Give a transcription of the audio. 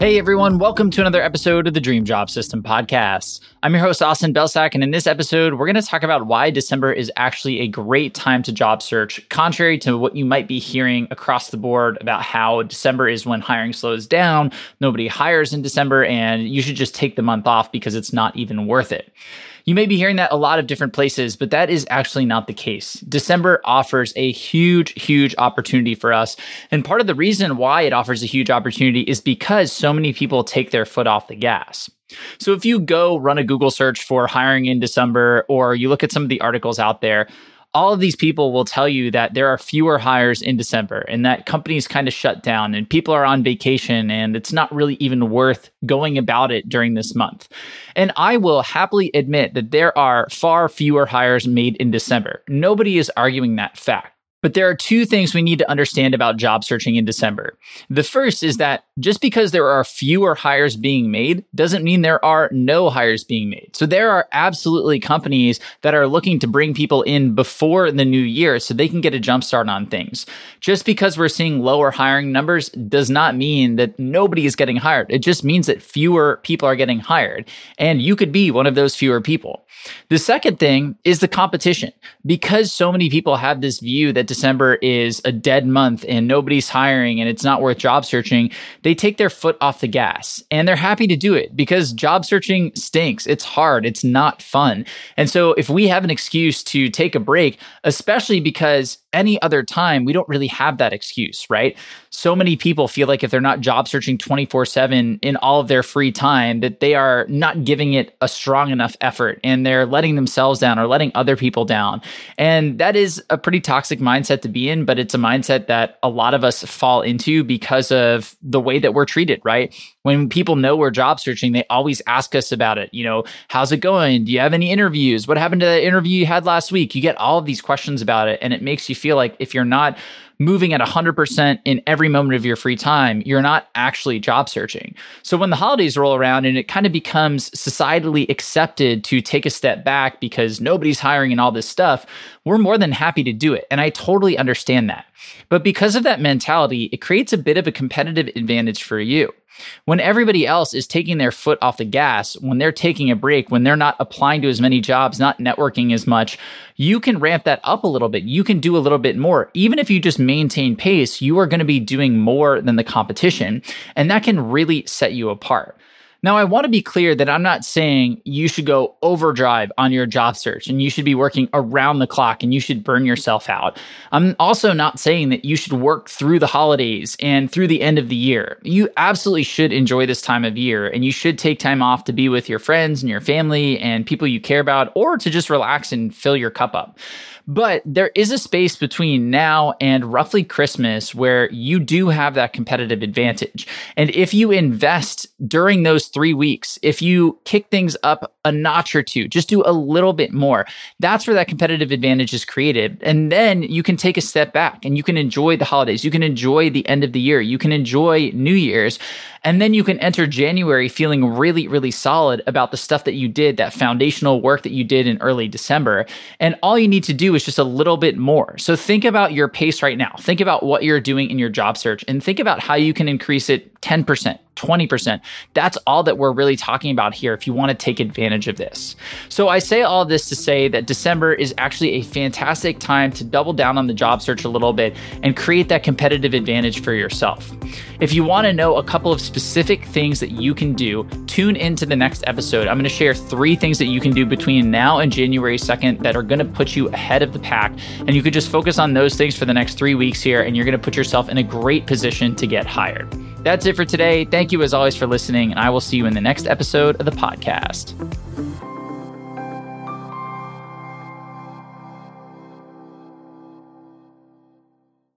Hey everyone, welcome to another episode of the Dream Job System podcast. I'm your host, Austin Belcak, and in this episode, we're going to talk about why December is actually a great time to job search, contrary to what you might be hearing across the board about how December is when hiring slows down, nobody hires in December, and you should just take the month off because it's not even worth it. You may be hearing that a lot of different places, but that is actually not the case. December offers a huge, huge opportunity for us. And part of the reason why it offers a huge opportunity is because so many people take their foot off the gas. So if you go run a Google search for hiring in December, or you look at some of the articles out there, all of these people will tell you that there are fewer hires in December and that companies kind of shut down and people are on vacation and it's not really even worth going about it during this month. And I will happily admit that there are far fewer hires made in December. Nobody is arguing that fact. But there are two things we need to understand about job searching in December. The first is that just because there are fewer hires being made doesn't mean there are no hires being made. So there are absolutely companies that are looking to bring people in before the new year so they can get a jump start on things. Just because we're seeing lower hiring numbers does not mean that nobody is getting hired. It just means that fewer people are getting hired. And you could be one of those fewer people. The second thing is the competition. Because so many people have this view that December is a dead month and nobody's hiring and it's not worth job searching, they take their foot off the gas and they're happy to do it because job searching stinks. It's hard. It's not fun. And so if we have an excuse to take a break, especially because any other time, we don't really have that excuse, right? So many people feel like if they're not job searching 24 7 in all of their free time, that they are not giving it a strong enough effort and they're letting themselves down or letting other people down. And that is a pretty toxic mindset to be in, but it's a mindset that a lot of us fall into because of the way that we're treated, right? When people know we're job searching, they always ask us about it. You know, how's it going? Do you have any interviews? What happened to that interview you had last week? You get all of these questions about it, and it makes you feel like if you're not moving at 100% in every moment of your free time, you're not actually job searching. So when the holidays roll around and it kind of becomes societally accepted to take a step back because nobody's hiring and all this stuff, we're more than happy to do it. And I totally understand that. But because of that mentality, it creates a bit of a competitive advantage for you. When everybody else is taking their foot off the gas, when they're taking a break, when they're not applying to as many jobs, not networking as much, you can ramp that up a little bit. You can do a little bit more. Even if you just maintain pace, you are going to be doing more than the competition. And that can really set you apart. Now, I want to be clear that I'm not saying you should go overdrive on your job search and you should be working around the clock and you should burn yourself out. I'm also not saying that you should work through the holidays and through the end of the year. You absolutely should enjoy this time of year and you should take time off to be with your friends and your family and people you care about or to just relax and fill your cup up. But there is a space between now and roughly Christmas where you do have that competitive advantage. And if you invest during those three weeks, if you kick things up a notch or two, just do a little bit more, that's where that competitive advantage is created. And then you can take a step back and you can enjoy the holidays. You can enjoy the end of the year. You can enjoy New Year's. And then you can enter January feeling really, really solid about the stuff that you did, that foundational work that you did in early December. And all you need to do is just a little bit more. So think about your pace right now. Think about what you're doing in your job search and think about how you can increase it 10%, 20%. That's all that we're really talking about here if you want to take advantage of this. So I say all this to say that December is actually a fantastic time to double down on the job search a little bit and create that competitive advantage for yourself. If you want to know a couple of specific things that you can do, tune into the next episode. I'm going to share three things that you can do between now and January 2nd that are going to put you ahead of the pack. And you could just focus on those things for the next three weeks here, and you're going to put yourself in a great position to get hired. That's it for today. Thank you as always for listening, and I will see you in the next episode of the podcast.